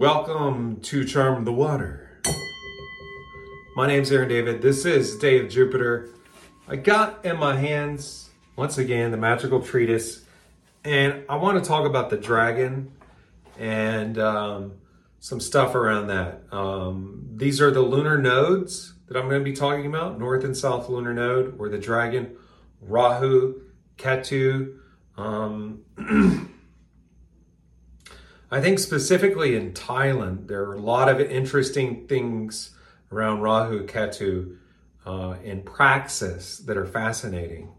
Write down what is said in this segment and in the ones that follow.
Welcome to Charm the Water. My name's Aaron David. This is Day of Jupiter. I got in my hands, once again, the magical treatise, and I want to talk about the dragon and um, some stuff around that. Um, these are the lunar nodes that I'm going to be talking about North and South lunar node, or the dragon, Rahu, Ketu. Um, I think specifically in Thailand, there are a lot of interesting things around Rahu Ketu uh, in praxis that are fascinating,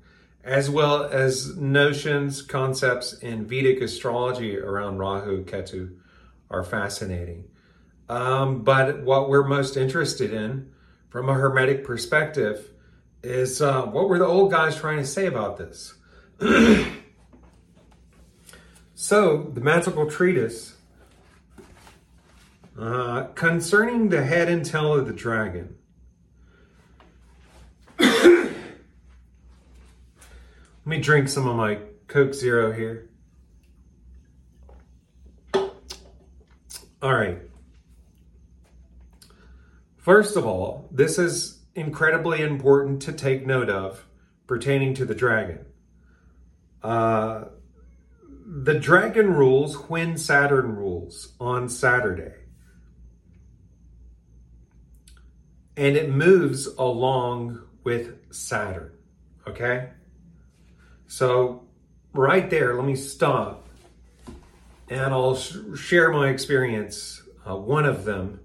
as well as notions, concepts in Vedic astrology around Rahu Ketu are fascinating. Um, but what we're most interested in from a Hermetic perspective is uh, what were the old guys trying to say about this? So, the magical treatise uh, concerning the head and tail of the dragon. Let me drink some of my Coke Zero here. All right. First of all, this is incredibly important to take note of pertaining to the dragon. Uh, the dragon rules when Saturn rules on Saturday. And it moves along with Saturn. Okay? So, right there, let me stop and I'll sh- share my experience. Uh, one of them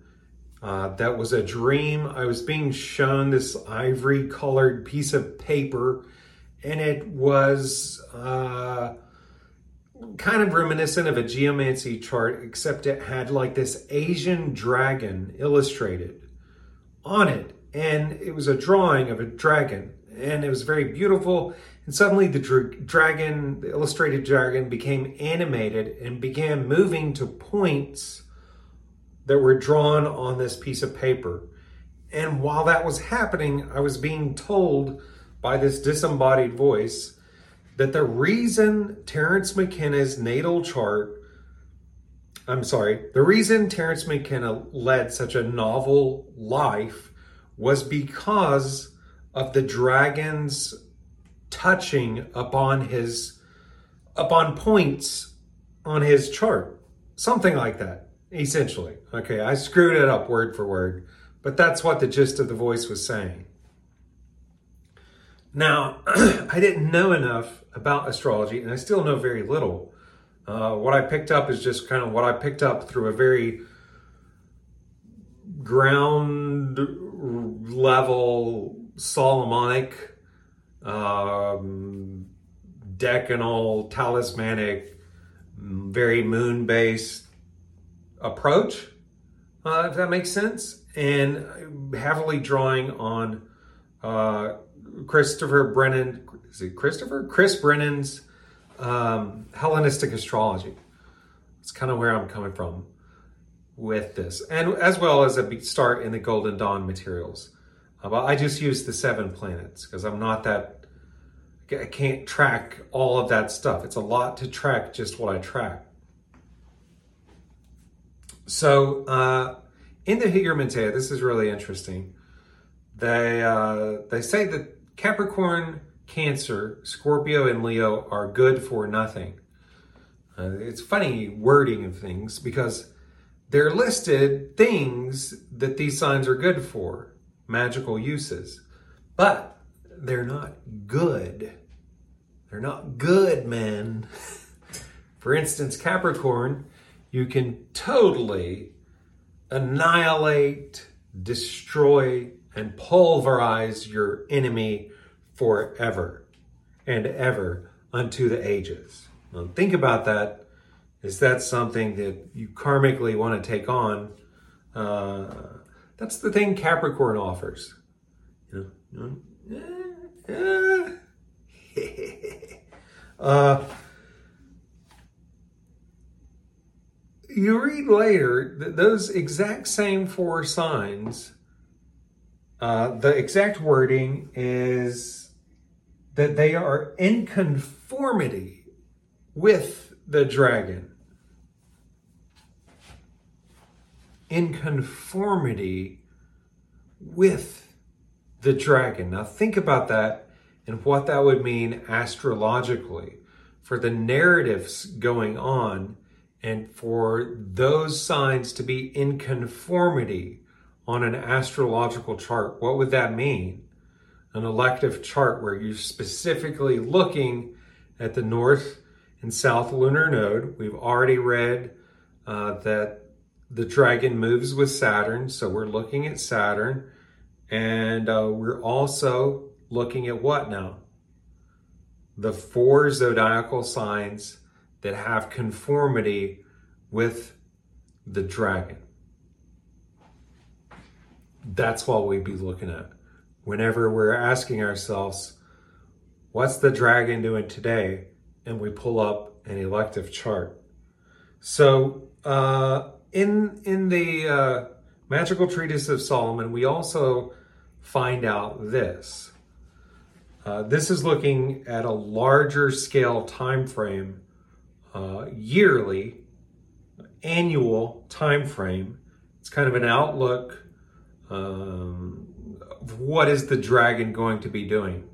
uh, that was a dream. I was being shown this ivory colored piece of paper, and it was. Uh, kind of reminiscent of a geomancy chart, except it had like this Asian dragon illustrated on it. And it was a drawing of a dragon, and it was very beautiful. And suddenly, the dr- dragon, the illustrated dragon, became animated and began moving to points that were drawn on this piece of paper. And while that was happening, I was being told by this disembodied voice that the reason Terence McKenna's natal chart, I'm sorry, the reason Terence McKenna led such a novel life was because of the dragons touching upon his upon points on his chart. Something like that essentially. Okay i screwed it up word for word but that's what the gist of the voice was saying now, I didn't know enough about astrology, and I still know very little. Uh, what I picked up is just kind of what I picked up through a very ground level Solomonic, um, decanal, talismanic, very moon based approach, uh, if that makes sense, and heavily drawing on uh, Christopher Brennan, is it Christopher? Chris Brennan's um, Hellenistic astrology. It's kind of where I'm coming from with this, and as well as a start in the Golden Dawn materials. Uh, but I just use the seven planets because I'm not that. I can't track all of that stuff. It's a lot to track just what I track. So uh, in the Hygromanteia, this is really interesting. They uh, they say that Capricorn, Cancer, Scorpio, and Leo are good for nothing. Uh, it's funny wording of things because they're listed things that these signs are good for, magical uses, but they're not good. They're not good, men. for instance, Capricorn, you can totally annihilate, destroy, and pulverize your enemy forever and ever unto the ages. Now, think about that. Is that something that you karmically want to take on? Uh, that's the thing Capricorn offers. You know, uh, you read later that those exact same four signs uh, the exact wording is that they are in conformity with the dragon. in conformity with the dragon. Now, think about that and what that would mean astrologically for the narratives going on and for those signs to be in conformity on an astrological chart. What would that mean? An elective chart where you're specifically looking at the north and south lunar node. We've already read uh, that the dragon moves with Saturn, so we're looking at Saturn. And uh, we're also looking at what now? The four zodiacal signs that have conformity with the dragon. That's what we'd be looking at. Whenever we're asking ourselves, what's the dragon doing today? And we pull up an elective chart. So, uh, in in the uh, Magical Treatise of Solomon, we also find out this. Uh, this is looking at a larger scale time frame, uh, yearly, annual time frame. It's kind of an outlook um, what is the dragon going to be doing.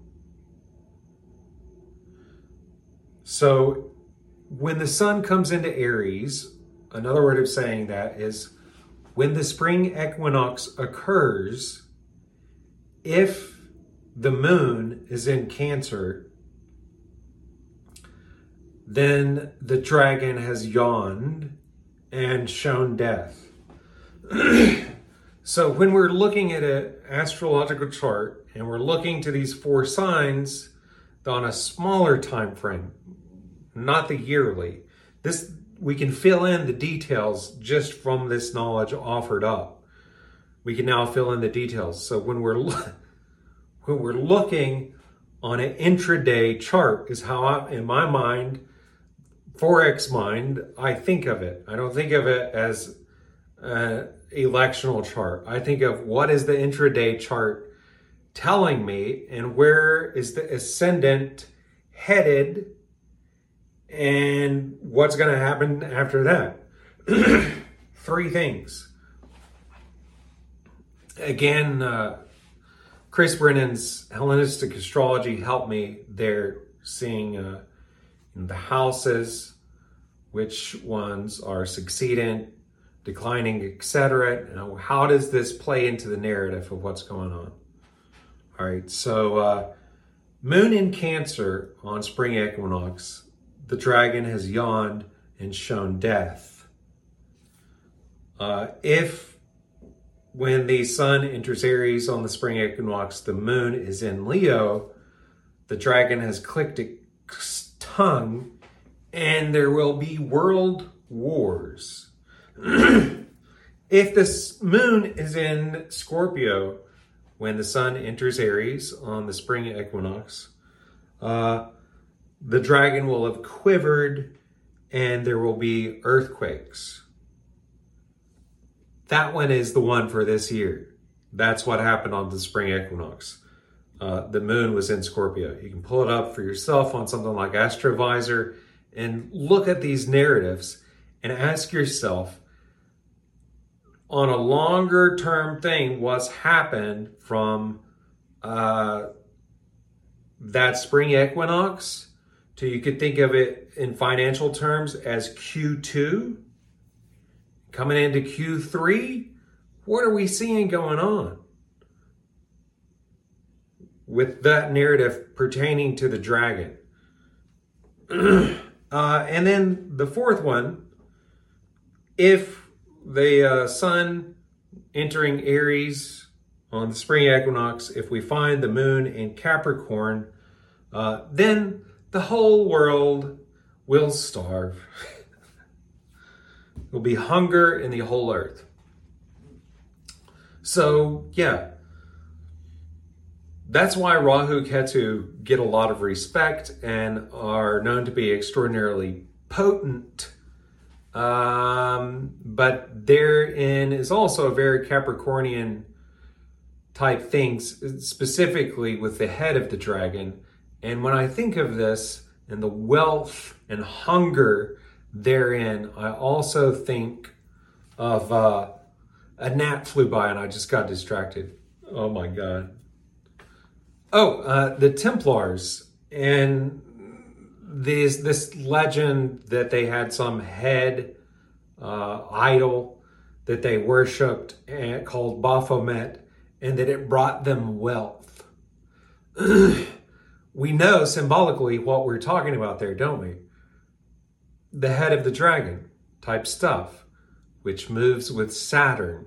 So, when the sun comes into Aries, another word of saying that is when the spring equinox occurs, if the moon is in Cancer, then the dragon has yawned and shown death. so when we're looking at an astrological chart and we're looking to these four signs on a smaller time frame, not the yearly, this we can fill in the details just from this knowledge offered up. We can now fill in the details. So when we're when we're looking on an intraday chart is how I, in my mind forex mind i think of it i don't think of it as an electional chart. I think of what is the intraday chart telling me and where is the ascendant headed and what's going to happen after that. Three things. Again uh, Chris Brennan's Hellenistic astrology helped me there, seeing uh, the houses, which ones are succeeding, declining, etc. How does this play into the narrative of what's going on? All right, so uh, Moon in Cancer on spring equinox, the dragon has yawned and shown death. Uh, if when the sun enters Aries on the spring equinox, the moon is in Leo, the dragon has clicked its tongue, and there will be world wars. if the moon is in Scorpio when the sun enters Aries on the spring equinox, uh, the dragon will have quivered and there will be earthquakes. That one is the one for this year. That's what happened on the spring equinox. Uh, the moon was in Scorpio. You can pull it up for yourself on something like Astrovisor and look at these narratives and ask yourself on a longer term thing what's happened from uh, that spring equinox to you could think of it in financial terms as Q2 Coming into Q3, what are we seeing going on? With that narrative pertaining to the dragon. uh, and then the fourth one, if the uh, sun entering Aries on the spring equinox, if we find the moon in Capricorn, uh, then the whole world will starve. There'll be hunger in the whole earth. So, yeah, that's why Rahu Ketu get a lot of respect and are known to be extraordinarily potent. Um, but therein is also a very Capricornian type things, specifically with the head of the dragon. And when I think of this and the wealth and hunger therein, I also think of uh, a gnat flew by and I just got distracted. Oh my God. Oh, uh, the Templars and this this legend that they had some head uh, idol that they worshipped and eh, called Baphomet, and that it brought them wealth. we know symbolically what we're talking about there, don't we? The head of the dragon type stuff, which moves with Saturn.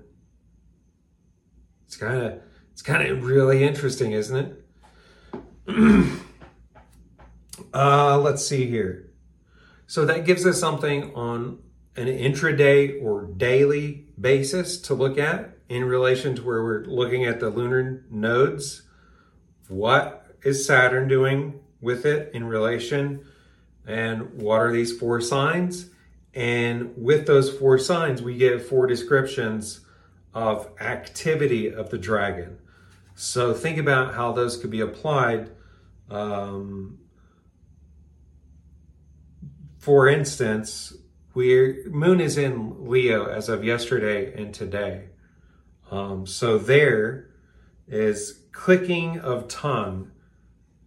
It's kind of it's kind of really interesting, isn't it? uh, let's see here. So that gives us something on an intraday or daily basis to look at in relation to where we're looking at the lunar nodes. What is Saturn doing with it in relation? And what are these four signs? And with those four signs, we get four descriptions of activity of the dragon. So think about how those could be applied. Um, for instance, we Moon is in Leo as of yesterday and today. Um, so there is clicking of tongue,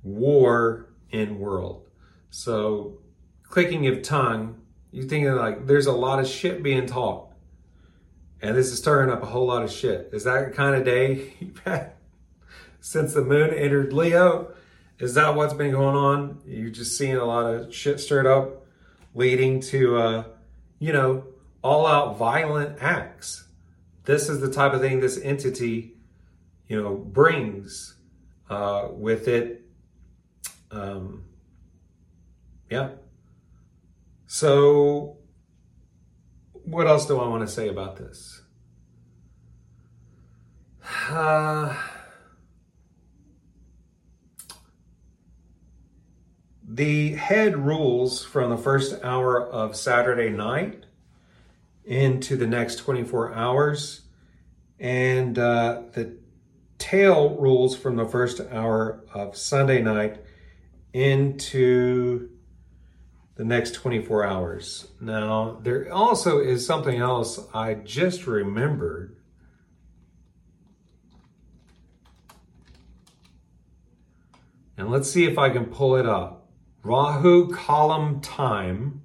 war in world. So clicking of tongue, you think like there's a lot of shit being talked. And this is stirring up a whole lot of shit. Is that kind of day since the moon entered Leo? Is that what's been going on? You're just seeing a lot of shit stirred up, leading to, uh, you know, all out violent acts. This is the type of thing this entity, you know, brings uh, with it. Um, yeah. So, what else do I want to say about this? Uh, The head rules from the first hour of Saturday night into the next 24 hours, and uh, the tail rules from the first hour of Sunday night into the next 24 hours. Now, there also is something else I just remembered. And let's see if I can pull it up. Rahu Kalam time.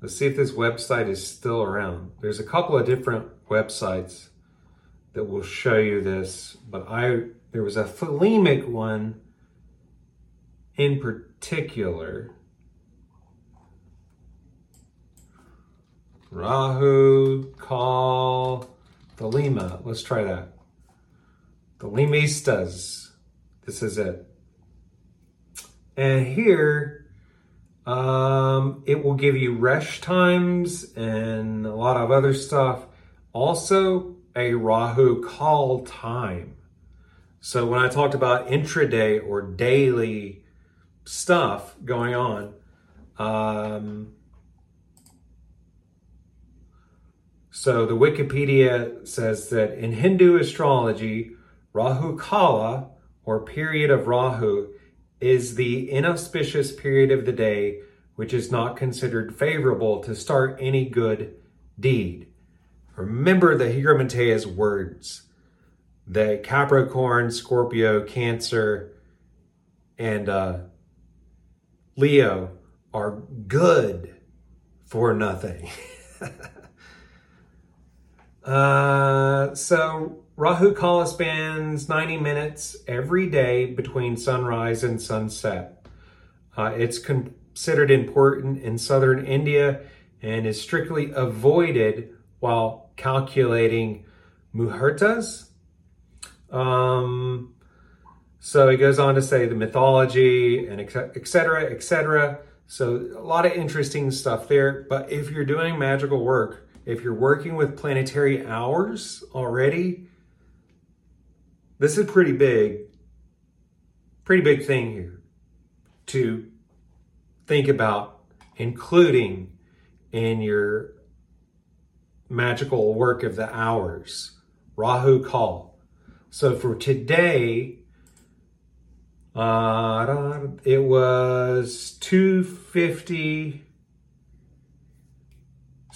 Let's see if this website is still around. There's a couple of different websites that will show you this, but I there was a Thelemic one in particular. Rahu call Thelema. Let's try that. Thelemistas. This is it. And here, um, it will give you resh times and a lot of other stuff. Also, a Rahu call time. So when I talked about intraday or daily stuff going on, um, so the Wikipedia says that in Hindu astrology, Rahu Kala or period of Rahu is the inauspicious period of the day which is not considered favorable to start any good deed. Remember the Hygromanteia's words that Capricorn, Scorpio, Cancer, and uh, Leo are good for nothing. uh, so Rahu Kala spans 90 minutes every day between sunrise and sunset. Uh, it's considered important in southern India and is strictly avoided while calculating muhurtas. Um, so he goes on to say the mythology and etc. etc. So a lot of interesting stuff there. But if you're doing magical work, if you're working with planetary hours already, this is pretty big, pretty big thing here to think about including in your magical work of the hours. Rahu call. So for today, uh, it was 250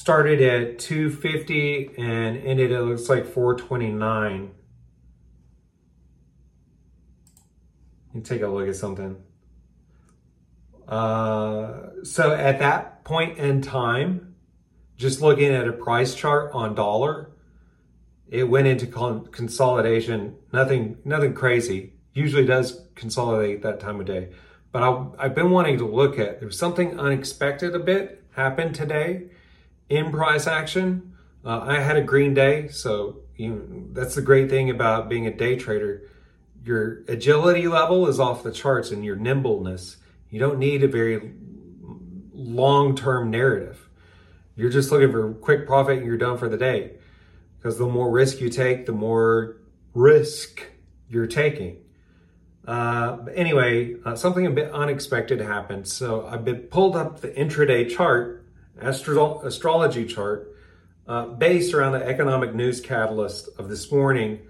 started at 250 and ended it looks like 429. Me take a look at something. Uh, so at that point in time, just looking at a price chart on dollar, it went into con- consolidation. Nothing, nothing crazy. Usually does consolidate that time of day. But I, have been wanting to look at there's something unexpected a bit happened today in price action. Uh, I had a green day, so you know, that's the great thing about being a day trader. Your agility level is off the charts, and your nimbleness. You don't need a very long-term narrative. You're just looking for quick profit, and you're done for the day. Because the more risk you take, the more risk you're taking. Uh, but anyway, uh, something a bit unexpected happened. So I've pulled up the intraday chart, astro- astrology chart, uh, based around the economic news catalyst of this morning.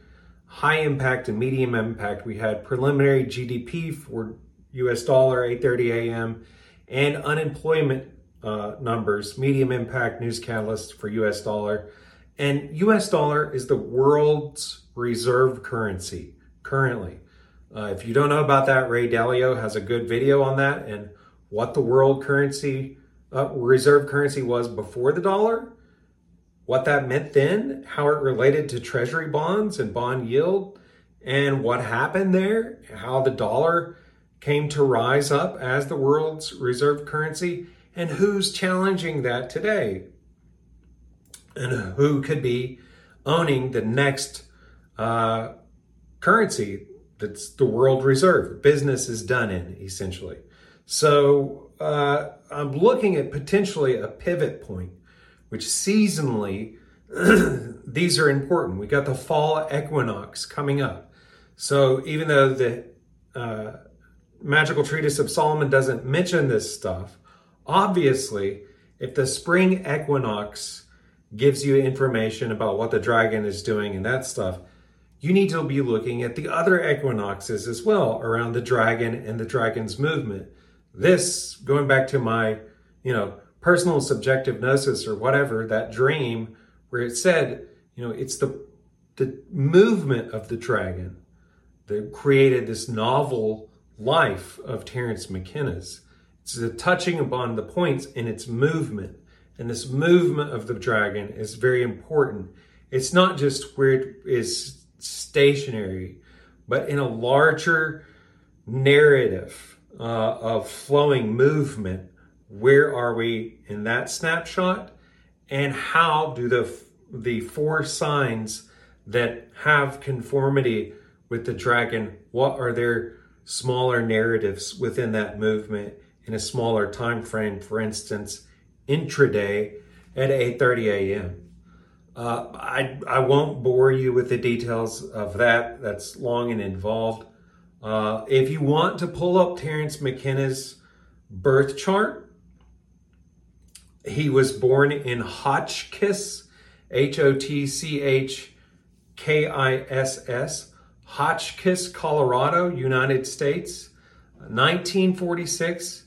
High impact and medium impact. We had preliminary GDP for U.S. dollar 8:30 a.m. and unemployment uh, numbers, medium impact news catalyst for U.S. dollar. And U.S. dollar is the world's reserve currency currently. Uh, if you don't know about that, Ray Dalio has a good video on that and what the world currency, uh, reserve currency was before the dollar, what that meant then, how it related to treasury bonds and bond yield, and what happened there, how the dollar came to rise up as the world's reserve currency, and who's challenging that today, and who could be owning the next uh, currency that's the world reserve. Business is done in, essentially. So uh, I'm looking at potentially a pivot point, which seasonally, these are important. We got the fall equinox coming up. So even though the uh, Magical Treatise of Solomon doesn't mention this stuff, obviously, if the spring equinox gives you information about what the dragon is doing and that stuff, you need to be looking at the other equinoxes as well around the dragon and the dragon's movement. This, going back to my, you know, personal subjective gnosis or whatever, that dream where it said, you know, it's the the movement of the dragon that created this novel life of Terence McKenna's. It's touching upon the points in its movement. And this movement of the dragon is very important. It's not just where it is stationary, but in a larger narrative uh, of flowing movement. Where are we in that snapshot? And how do the, the four signs that have conformity with the dragon, what are their smaller narratives within that movement in a smaller time frame, for instance, intraday at 8:30 a.m. Uh, I, I won't bore you with the details of that. That's long and involved. Uh, if you want to pull up Terence McKenna's birth chart, he was born in Hotchkiss, H O T C H K I S S, Hotchkiss, Colorado, United States, 1946,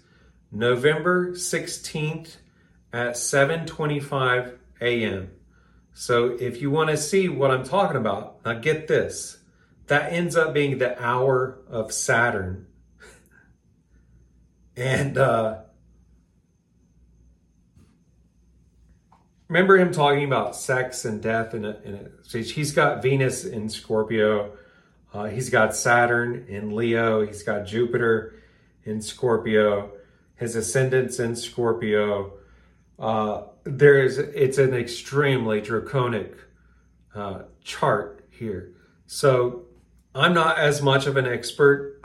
November 16th at 7:25 a.m. So if you want to see what I'm talking about, now get this. That ends up being the hour of Saturn. and uh, remember him talking about sex and death and so he's got Venus in Scorpio. Uh, he's got Saturn in Leo. He's got Jupiter in Scorpio. His ascendant's in Scorpio. Uh, there's it's an extremely draconic uh, chart here. So I'm not as much of an expert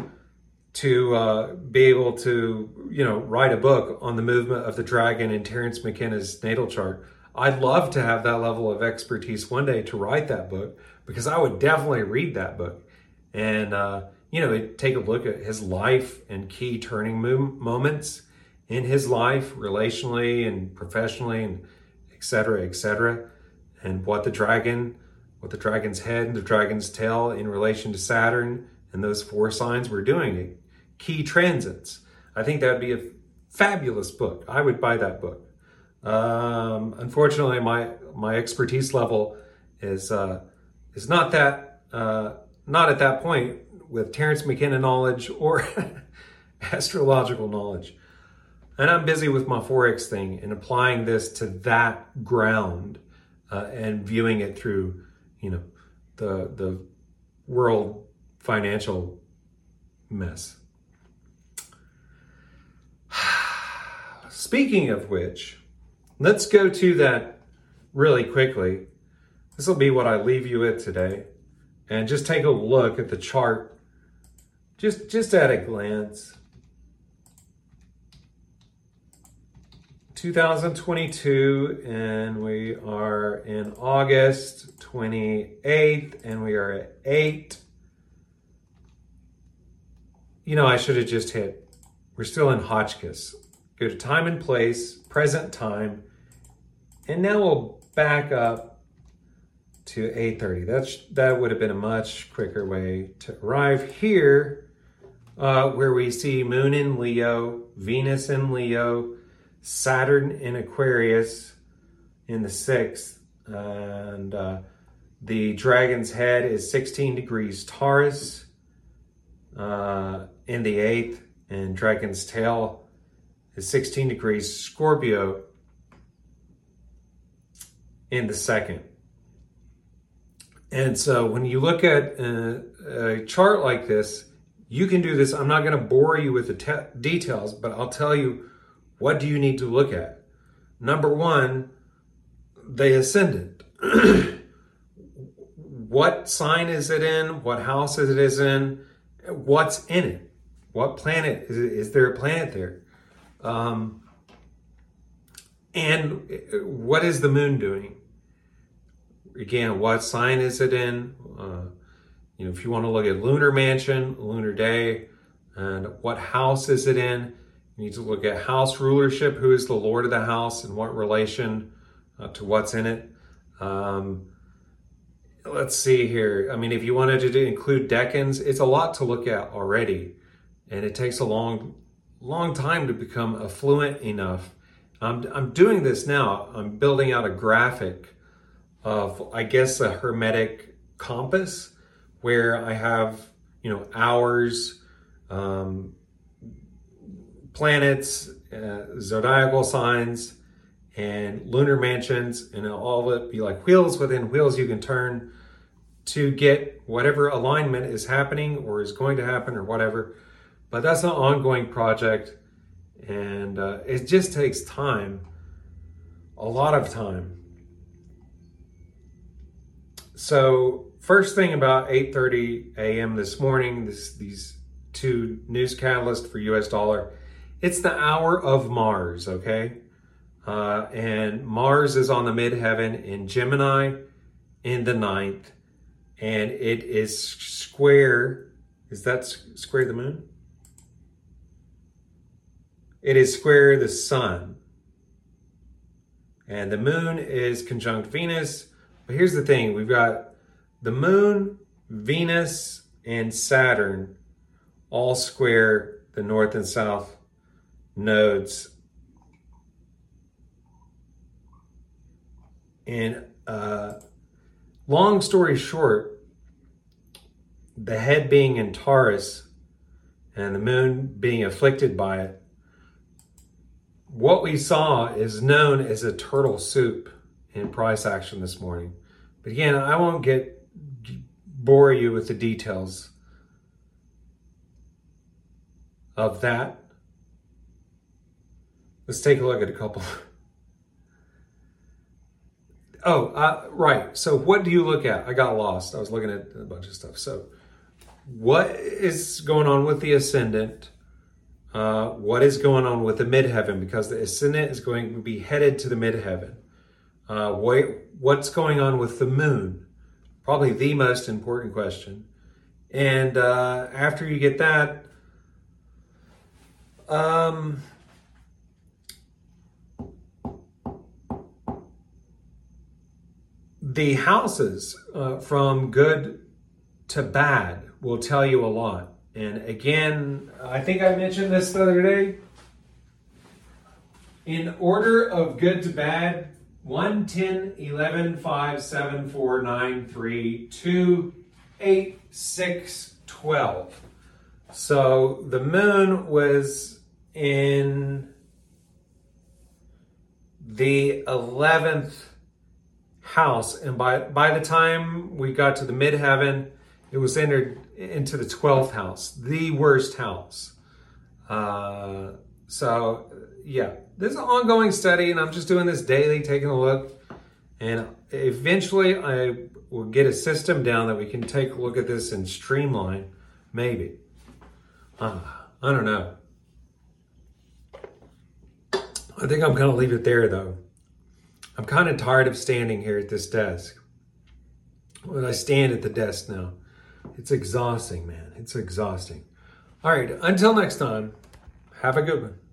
to uh, be able to you know write a book on the movement of the dragon in Terence McKenna's natal chart. I'd love to have that level of expertise one day to write that book because I would definitely read that book and uh, you know take a look at his life and key turning moments in his life, relationally and professionally, and et cetera, et cetera, and what the dragon, what the dragon's head and the dragon's tail in relation to Saturn and those four signs were doing, key transits. I think that would be a fabulous book. I would buy that book. Um, unfortunately, my my expertise level is uh, is not that uh, not at that point with Terence McKenna knowledge or astrological knowledge. And I'm busy with my Forex thing and applying this to that ground uh, and viewing it through, you know, the the world financial mess. Speaking of which, let's go to that really quickly. This will be what I leave you with today. And just take a look at the chart just just at a glance. 2022 and we are in August 28th and we are at 8 you know I should have just hit we're still in Hotchkiss go to time and place present time and now we'll back up to 8:30 that's that would have been a much quicker way to arrive here uh, where we see moon in Leo Venus in Leo Saturn in Aquarius in the sixth, and uh, the dragon's head is 16 degrees Taurus uh, in the eighth, and dragon's tail is 16 degrees Scorpio in the second. And so when you look at a, a chart like this, you can do this. I'm not going to bore you with the te- details, but I'll tell you what do you need to look at? Number one, the ascendant. what sign is it in? What house is it in? What's in it? What planet is, it, is there a planet there? Um, and what is the moon doing? Again, what sign is it in? Uh, you know, if you want to look at lunar mansion, lunar day, and what house is it in? You need to look at house rulership, who is the Lord of the house and what relation uh, to what's in it. Um, let's see here. I mean, if you wanted to include decans, it's a lot to look at already. And it takes a long, long time to become affluent enough. I'm, I'm doing this now. I'm building out a graphic of, I guess, a hermetic compass where I have, you know, hours, um, planets, uh, zodiacal signs, and lunar mansions, and all of it be like wheels within wheels you can turn to get whatever alignment is happening or is going to happen or whatever. But that's an ongoing project, and uh, it just takes time, a lot of time. So first thing about 8:30 a.m. this morning, this, these two news catalysts for U.S. dollar it's the hour of Mars, okay? Uh, and Mars is on the midheaven in Gemini in the ninth, and it is square. Is that square the moon? It is square the sun. And the moon is conjunct Venus. But here's the thing we've got the moon, Venus, and Saturn all square the north and south nodes. And uh, long story short, the head being in Taurus and the moon being afflicted by it, what we saw is known as a turtle soup in price action this morning. Again, I won't get bore you with the details of that Let's take a look at a couple. Oh, uh, right. So, what do you look at? I got lost. I was looking at a bunch of stuff. So, what is going on with the ascendant? Uh, what is going on with the midheaven? Because the ascendant is going to be headed to the midheaven. Uh, what, what's going on with the moon? Probably the most important question. And uh, after you get that, um, the houses uh, from good to bad will tell you a lot. And again, I think I mentioned this the other day. in order of good to bad 1, 10, 11, 5, 7, 4, 9, 3, 2, 8, 6, 12. So the moon was in the 11th house. And by, by the time we got to the midheaven, it was entered into the 12th house, the worst house. Uh, so, yeah, this is an ongoing study, and I'm just doing this daily, taking a look. And eventually, I will get a system down that we can take a look at this and streamline, maybe. Uh, I don't know. I think I'm going to leave it there, though. I'm kind of tired of standing here at this desk. When I stand at the desk now, it's exhausting, man. It's exhausting. All right, until next time, have a good one.